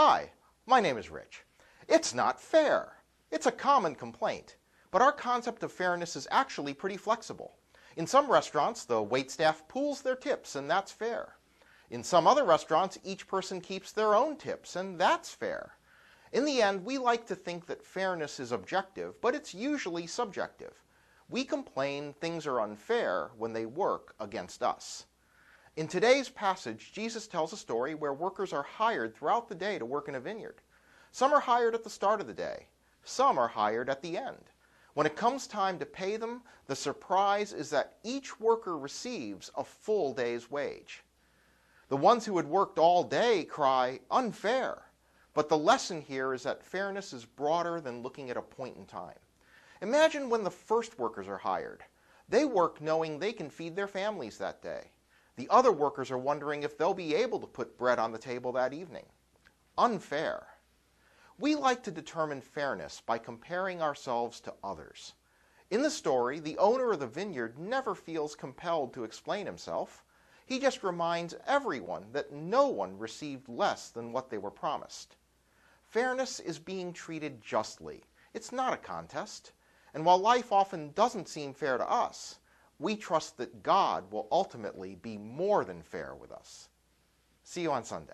Hi, my name is Rich. It's not fair. It's a common complaint. But our concept of fairness is actually pretty flexible. In some restaurants, the waitstaff pools their tips, and that's fair. In some other restaurants, each person keeps their own tips, and that's fair. In the end, we like to think that fairness is objective, but it's usually subjective. We complain things are unfair when they work against us. In today's passage, Jesus tells a story where workers are hired throughout the day to work in a vineyard. Some are hired at the start of the day, some are hired at the end. When it comes time to pay them, the surprise is that each worker receives a full day's wage. The ones who had worked all day cry, unfair. But the lesson here is that fairness is broader than looking at a point in time. Imagine when the first workers are hired. They work knowing they can feed their families that day. The other workers are wondering if they'll be able to put bread on the table that evening. Unfair. We like to determine fairness by comparing ourselves to others. In the story, the owner of the vineyard never feels compelled to explain himself. He just reminds everyone that no one received less than what they were promised. Fairness is being treated justly. It's not a contest. And while life often doesn't seem fair to us, we trust that God will ultimately be more than fair with us. See you on Sunday.